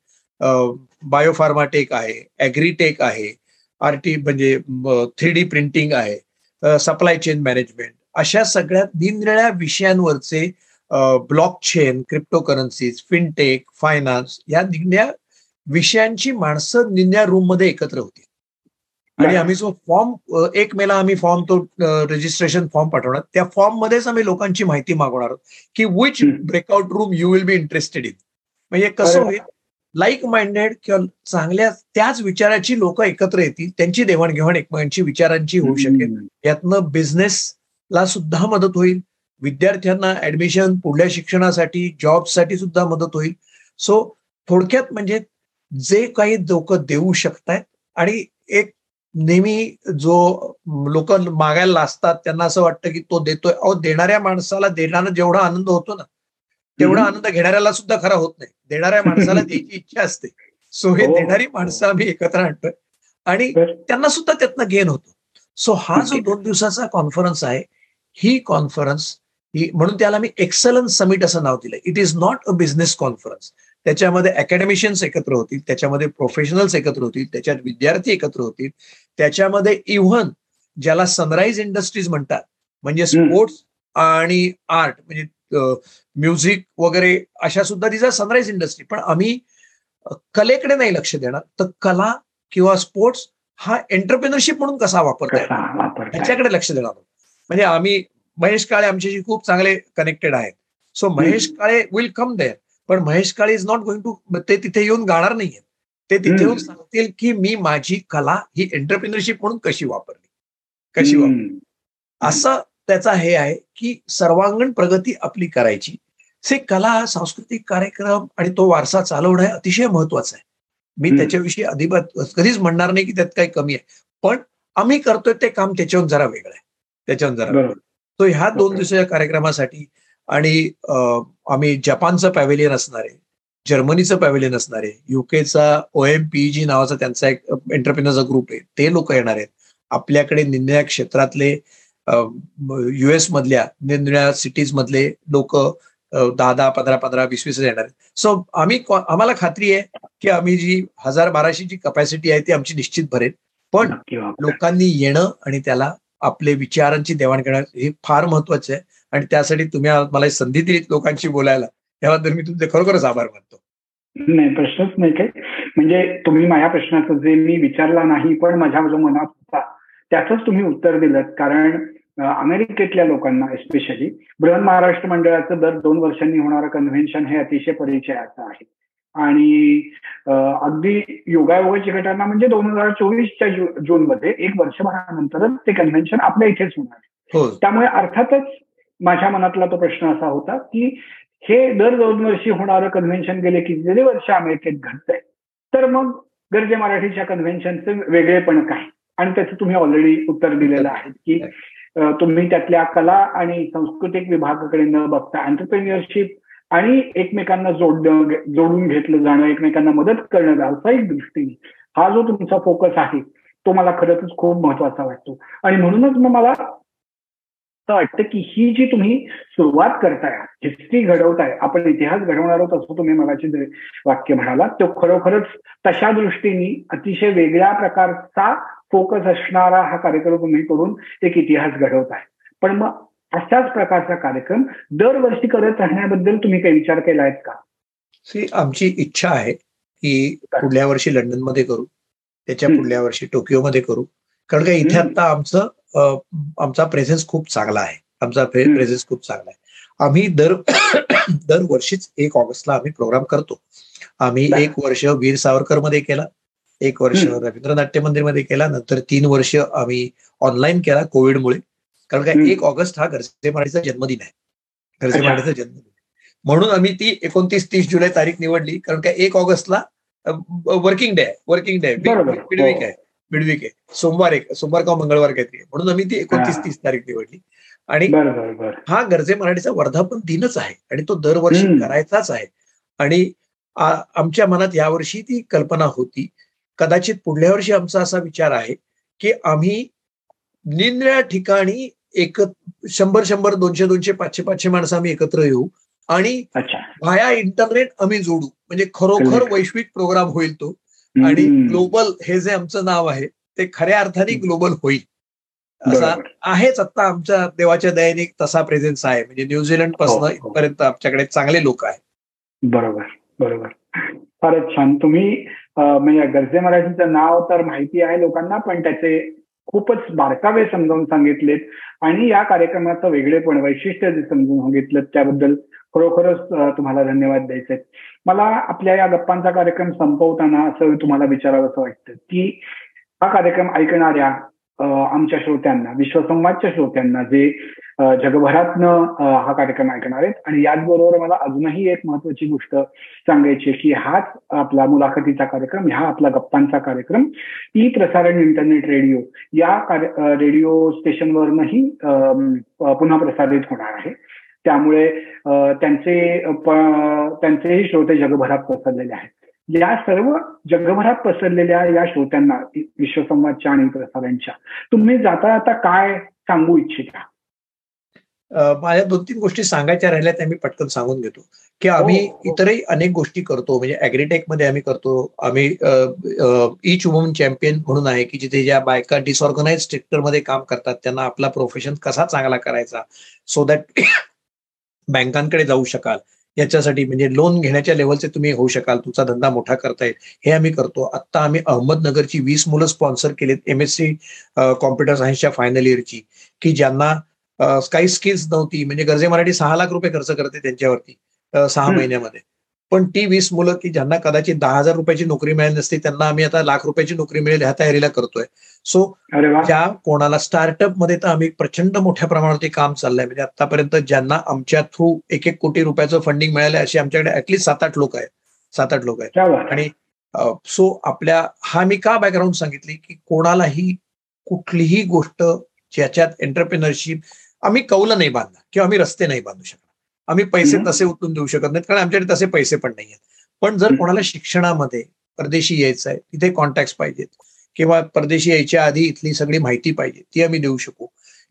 बायोफार्माटेक आहे ॲग्रीटेक आहे आरटी म्हणजे थ्री डी प्रिंटिंग आहे सप्लाय चेन मॅनेजमेंट अशा सगळ्या निरनिळ्या विषयांवरचे blockchain cryptocurrencies fintech finance या निरनिळ्या विषयांची माणसं निन्या रूममध्ये एकत्र होती. आणि आम्ही जो फॉर्म एक मेला आम्ही फॉर्म तो रजिस्ट्रेशन फॉर्म पाठवणार. त्या फॉर्म मध्येच आम्ही लोकांची माहिती मागवणार आहोत की which breakout room you will be interested in म्हणजे कसं होईल? लाईक माइंडेड किंवा चांगल्या त्याच विचाराची लोक एकत्र येतील त्यांची देवाणघेवाण एकमेकांची विचारांची होऊ शकेल. यातनं बिझनेसला सुद्धा मदत होईल. विद्यार्थ्यांना ऍडमिशन पुढल्या शिक्षणासाठी जॉबसाठी सुद्धा मदत होईल. सो थोडक्यात म्हणजे जे काही लोक देऊ शकतायत आणि एक नेहमी जो लोक मागायला असतात त्यांना असं वाटतं की तो देतोय. अहो देणाऱ्या माणसाला देण्यानं जेवढा आनंद होतो ना तेवढा आनंद घेणाऱ्याला सुद्धा खरा होत नाही. देणाऱ्या माणसाला <laughs> द्यायची इच्छा असते. सो हे हो, देणारी. माणसं आम्ही एकत्र आणतोय. आणि त्यांना सुद्धा त्यातनं गेन होतो. सो हा जो दोन दिवसाचा कॉन्फरन्स आहे ही कॉन्फरन्स ही म्हणून त्याला मी एक्सलन्स समिट असं नाव दिलं it is not a business conference त्याच्यामध्ये अकॅडमिशियन्स एकत्र होतील त्याच्यामध्ये प्रोफेशनल्स एकत्र होतील त्याच्यात विद्यार्थी एकत्र होतील त्याच्यामध्ये इव्हन ज्याला सनराईज इंडस्ट्रीज म्हणतात म्हणजे स्पोर्ट्स आणि आर्ट म्हणजे म्युझिक वगैरे अशा सुद्धा तिचा सनराईज इंडस्ट्री पण आम्ही कलेकडे नाही लक्ष देणार. तर कला किंवा स्पोर्ट्स हा एंटरप्रिनरशिप म्हणून कसा वापरता ह्याच्याकडे लक्ष देणार म्हणजे आम्ही महेश काळे आमच्याशी खूप चांगले कनेक्टेड आहेत. So Mahesh Kale will come there पण Mahesh Kale is not going to ते तिथे येऊन गाणार नाहीये. ते तिथे येऊन सांगतील की मी माझी कला ही एंटरप्रिनरशिप म्हणून कशी वापरली? कशी वापरली? असं त्याचा हे आहे की सर्वांगण प्रगती आपली करायची. से कला सांस्कृतिक कार्यक्रम आणि तो वारसा चालवणं हे अतिशय महत्वाचं आहे. मी त्याच्याविषयी अधिबात कधीच म्हणणार नाही की त्यात काही कमी आहे. पण आम्ही करतोय ते काम त्याच्याहून जरा वेगळं आहे. त्याच्याहून जरा तो ह्या दोन दिवसाच्या कार्यक्रमासाठी आणि आम्ही जपानचं पॅव्हेलियन असणार आहे जर्मनीचं पॅव्हेलियन असणार आहे युकेचा ओ एम पीजी नावाचा त्यांचा एक एंटरप्रिनरचा ग्रुप आहे. ते लोक येणार आहेत. आपल्याकडे निंदण्या क्षेत्रातले युएस मधल्या निंदण्या सिटीज मधले लोक दहा दहा पंधरा पंधरा वीस वीस येणार आहेत. सो आम्ही आम्हाला खात्री आहे की आम्ही जी हजार बाराशे जी कपॅसिटी आहे ती आमची निश्चित भरेल. पण लोकांनी येणं आणि त्याला आपले विचारांची देवाणघेवाण हे फार महत्वाचं आहे. आणि त्यासाठी तुम्ही मला संधी दिली लोकांशी बोलायला. त्याबद्दल मी तुमचे खरोखरच आभार मानतो. नाही प्रश्नच नाही काय म्हणजे तुम्ही माझ्या प्रश्नाचं जे मी विचारला नाही पण माझ्या जो मनात होता त्याच तुम्ही उत्तर दिलं कारण अमेरिकेतल्या लोकांना एस्पेशली बृहन महाराष्ट्र मंडळाचं दर दोन वर्षांनी होणारं कन्व्हेन्शन हे अतिशय परिचयाचं आहे. आणि अगदी योगायोगाची घटना म्हणजे दोन हजार चोवीसच्या जून मध्ये एक वर्षभरानंतरच ते कन्व्हेन्शन आपल्या इथेच होणार हो. त्यामुळे अर्थातच माझ्या मनातला तो प्रश्न असा होता की हे दर दोन वर्षी होणारं कन्व्हेन्शन गेले कितीतरी वर्ष अमेरिकेत घडतंय. तर मग गरजे मराठीच्या कन्व्हेन्शनचं वेगळेपण काय? आणि त्याचं तुम्ही ऑलरेडी उत्तर दिलेलं आहे की तुम्ही त्यातल्या कला आणि सांस्कृतिक विभागाकडे न बघता एंटरप्रेन्युअरशिप आणि एकमेकांना जोडणं जोडून घेतलं जाणं एकमेकांना मदत करणं व्यावसायिक दृष्टीने हा जो तुमचा फोकस आहे तो मला खरंच खूप महत्त्वाचा वाटतो. आणि म्हणूनच मग मला असं वाटतं की ही जी तुम्ही सुरुवात करताय हिस्ट्री घडवताय आपण इतिहास घडवणार आहोत असं तुम्ही मगाची वाक्य म्हणाला तो खरोखरच तशा दृष्टीने अतिशय वेगळ्या प्रकारचा फोकस असणारा हा कार्यक्रम तुम्ही करून एक इतिहास घडवताय. पण मग अशाच प्रकारचा कार्यक्रम दरवर्षी करत राहण्याबद्दल तुम्ही काही विचार केला आहेत का आमची इच्छा आहे की पुढल्या वर्षी लंडनमध्ये करू त्याच्या पुढल्या वर्षी टोकियोमध्ये करू. कारण का इथे आता आमचं आमचा प्रेझेन्स खूप चांगला आहे. आमचा प्रेझेन्स खूप चांगला आहे. आम्ही दर <coughs> दरवर्षीच एक ऑगस्टला आम्ही प्रोग्राम करतो. आम्ही एक वर्ष वीर सावरकरमध्ये केला एक वर्ष रवींद्र नाट्य मंदिरमध्ये केला नंतर तीन वर्ष आम्ही ऑनलाईन केला कोविडमुळे. कारण काय एक ऑगस्ट हा घरचे मराठीचा जन्मदिन आहे. घरचे मराठीचा जन्मदिन म्हणून आम्ही ती एकोणतीस तीस जुलै तारीख निवडली. कारण काय एक ऑगस्टला वर्किंग डे आहे. वर्किंग डे मिडवीक आहे. मिडवीक आहे. सोमवार एक सोमवार किंवा मंगळवार काहीतरी म्हणून आम्ही ती एकोणतीस तीस तारीख निवडली. आणि हा गरजे मराठीचा वर्धापन दिनच आहे. आणि तो दरवर्षी करायचाच आहे. आणि आमच्या मनात यावर्षी ती कल्पना होती. कदाचित पुढल्या वर्षी आमचा असा विचार आहे की आम्ही निरनिळ्या ठिकाणी एक शंभर शंभर दोनशे दोनशे पाचशे पाचशे माणसं आम्ही एकत्र येऊ. आणि भाया इंटरनेट आम्ही जोडू. म्हणजे खरोखर वैश्विक प्रोग्राम होईल तो. आणि ग्लोबल हे जे आमचं नाव आहे ते खऱ्या अर्थाने ग्लोबल होईल. असा आहेच आता आमच्या देवाच्या दयाने तसा प्रेझेन्स आहे. म्हणजे न्यूझीलंडपासून हो, हो. इथपर्यंत आमच्याकडे चांगले लोक आहेत. बरोबर बरोबर. फारच छान. तुम्ही म्हणजे गरजे मराठीचं नाव तर माहिती आहे लोकांना पण त्याचे खूपच बारकावे समजावून सांगितलेत. आणि या कार्यक्रमाचं वेगळेपण वैशिष्ट्य जे समजून सांगितलं त्याबद्दल खरोखरच तुम्हाला धन्यवाद द्यायचे मला आपल्या या गप्पांचा कार्यक्रम संपवताना असं तुम्हाला विचारावं असं वाटतं की हा कार्यक्रम ऐकणाऱ्या आमच्या श्रोत्यांना विश्वसंवादच्या श्रोत्यांना जे जगभरातनं हा कार्यक्रम ऐकणार आहेत आणि याचबरोबर मला अजूनही एक महत्वाची गोष्ट सांगायची की हाच आपला मुलाखतीचा कार्यक्रम हा आपला गप्पांचा कार्यक्रम ई प्रसारण इंटरनेट रेडिओ या रेडिओ स्टेशनवरनही पुन्हा प्रसारित होणार आहे. त्यामुळे त्यांचे त्यांचेही श्रोते जगभरात पसरलेले आहेत. या सर्व जगभरात पसरलेल्या या श्रोत्यांना विश्वसंवादच्या आणि प्रसारांच्या तुम्ही जाता जाता काय सांगू इच्छिता? माझ्या दोन तीन गोष्टी सांगायच्या राहिल्या त्या मी पटकन सांगून देतो की आम्ही हो, हो. इतरही अनेक गोष्टी करतो म्हणजे अॅग्रीटेकमध्ये आम्ही करतो. आम्ही इच वुमन चॅम्पियन म्हणून आहे की जिथे ज्या बायका डिसऑर्गनाइज सेक्टरमध्ये काम करतात त्यांना आपला प्रोफेशन कसा चांगला करायचा? सो दॅट बँकांकडे जाऊ शकाल. याच्यासाठी म्हणजे लोन घेण्याच्या लेवलचे तुम्ही होऊ शकाल. तुमचा धंदा मोठा करता येईल. हे आम्ही करतो. आता आम्ही अहमदनगरची वीस मुलं स्पॉन्सर केलीत. एम एस सी कॉम्प्युटर सायन्सच्या फायनल इयरची की ज्यांना काही स्किल्स नव्हती. म्हणजे गरजे मराठी सहा लाख रुपये खर्च करते त्यांच्यावरती सहा महिन्यामध्ये. पण ती वीस मुलं की ज्यांना कदाचित दहा हजार रुपयाची नोकरी मिळाली नसते त्यांना आम्ही आता लाख रुपयाची नोकरी मिळेल ह्या तयारीला करतोय. सो ज्या कोणाला स्टार्टअपमध्ये तर आम्ही प्रचंड मोठ्या प्रमाणावरती काम चाललंय. म्हणजे आतापर्यंत ज्यांना आमच्या थ्रू एक एक कोटी रुपयाचं फंडिंग मिळालं अशी आमच्याकडे ऍटलीस्ट सात आठ लोक आहेत. सात आठ लोक आहेत. आणि सो आपल्या हा मी का बॅकग्राऊंड सांगितली? की कोणालाही कुठलीही गोष्ट ज्याच्यात एंटरप्रिनरशिप आम्ही कौल नाही बांधणार किंवा आम्ही रस्ते नाही बांधू शकणार आम्ही पैसे तसे उतरून देऊ शकत नाहीत कारण आमच्याकडे तसे पैसे पण नाही आहेत पण जर कोणाला शिक्षणामध्ये परदेशी यायचं आहे तिथे कॉन्टॅक्ट पाहिजेत किंवा परदेशी यायच्या आधी इथली सगळी माहिती पाहिजे ती आम्ही देऊ शकू.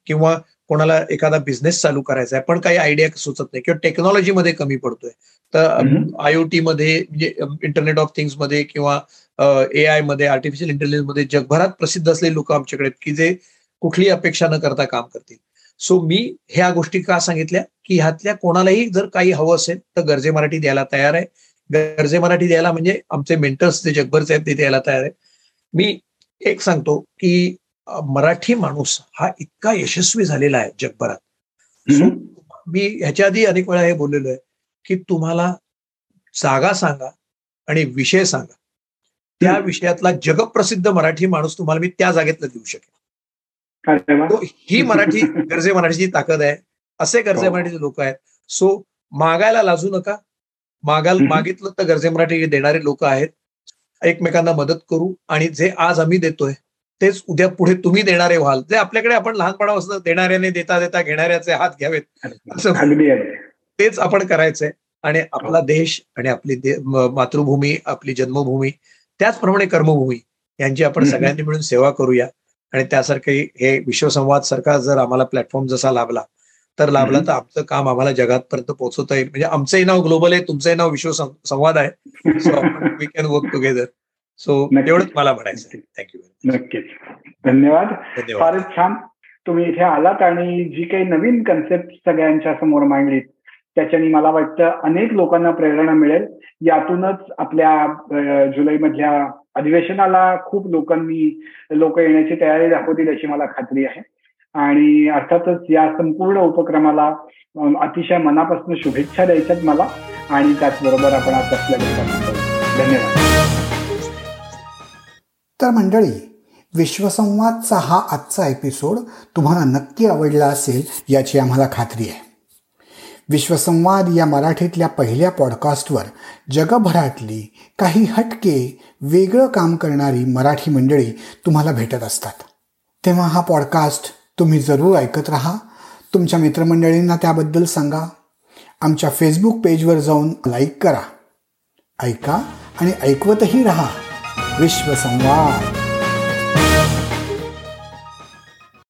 किंवा कोणाला एखादा बिझनेस चालू करायचा आहे पण काही आयडिया सुचत नाही किंवा टेक्नॉलॉजीमध्ये कमी पडतोय तर आयओटी मध्ये म्हणजे इंटरनेट ऑफ थिंग्समध्ये किंवा ए आयमध्ये आर्टिफिशियल इंटेलिजन्समध्ये जगभरात प्रसिद्ध असलेले लोक आमच्याकडे की जे कुठलीही अपेक्षा न करता काम करतील. सो मी ह्या गोष्टी का सांगितल्या? की ह्यातल्या कोणालाही जर काही हवं असेल तर गरजे मराठी द्यायला तयार आहे. गरजे मराठी द्यायला म्हणजे आमचे मेंटर्स जे जगभरचे आहेत ते द्यायला तयार आहे. मी एक सांगतो की मराठी माणूस हा इतका यशस्वी झालेला आहे जगभरात. मी ह्याच्या आधी अनेक वेळा हे बोललेलो आहे की तुम्हाला जागा सांगा आणि विषय सांगा. त्या विषयातला जगप्रसिद्ध मराठी माणूस तुम्हाला मी त्या जागेतला देऊ शकेल ही मराठी <laughs> गरजे मराठीची ताकद आहे. असे गरजे हो. मराठीचे लोक आहेत. सो मागायला लाजू नका. मागाल मागितलं तर गरजे मराठी देणारे लोक आहेत. एकमेकांना मदत करू आणि जे आज आम्ही देतोय तेच उद्या पुढे तुम्ही देणारे व्हाल. जे आपल्याकडे आपण लहानपणापासून देणाऱ्याने देता देता घेणाऱ्याचे हात घ्यावेत असं तेच आपण करायचंय. आणि आपला हो. देश आणि आपली मातृभूमी आपली जन्मभूमी त्याचप्रमाणे कर्मभूमी यांची आपण सगळ्यांनी मिळून सेवा करूया. आणि त्यासारखे हे विश्वसंवाद सरकार जर आम्हाला प्लॅटफॉर्म जसा लाभला तर लाभला तर आमचं काम आम्हाला जगातपर्यंत पोहोचवता येईल. म्हणजे आमचंही नाव ग्लोबल आहे तुमचंही नाव विश्व संवाद आहे so we can work together so एवढंच मला म्हणायचं थँक्यू नक्कीच. धन्यवाद. फारच छान. तुम्ही इथे आलात आणि जी काही नवीन कन्सेप्ट सगळ्यांच्या समोर मांडलीत त्याच्याने मला वाटतं अनेक लोकांना प्रेरणा मिळेल. यातूनच आपल्या जुलै मधल्या अधिवेशनाला खूप लोकांनी लोक येण्याची तयारी दाखवतील अशी मला खात्री आहे. आणि अर्थातच या संपूर्ण उपक्रमाला अतिशय मनापासून शुभेच्छा द्यायच्यात मला आणि त्याचबरोबर आपण आता धन्यवाद. तर मंडळी विश्वसंवादचा हा आजचा एपिसोड तुम्हाला नक्की आवडला असेल याची आम्हाला खात्री आहे. विश्वसंवाद या मराठीतल्या पहिल्या पॉडकास्टवर जगभरातली काही हटके वेगळं काम करणारी मराठी मंडळी तुम्हाला भेटत असतात. तेव्हा हा पॉडकास्ट तुम्ही जरूर ऐकत राहा. तुमच्या मित्रमंडळींना त्याबद्दल सांगा. आमच्या फेसबुक पेजवर जाऊन लाईक करा. ऐका आणि ऐकवतही राहा. विश्वसंवाद.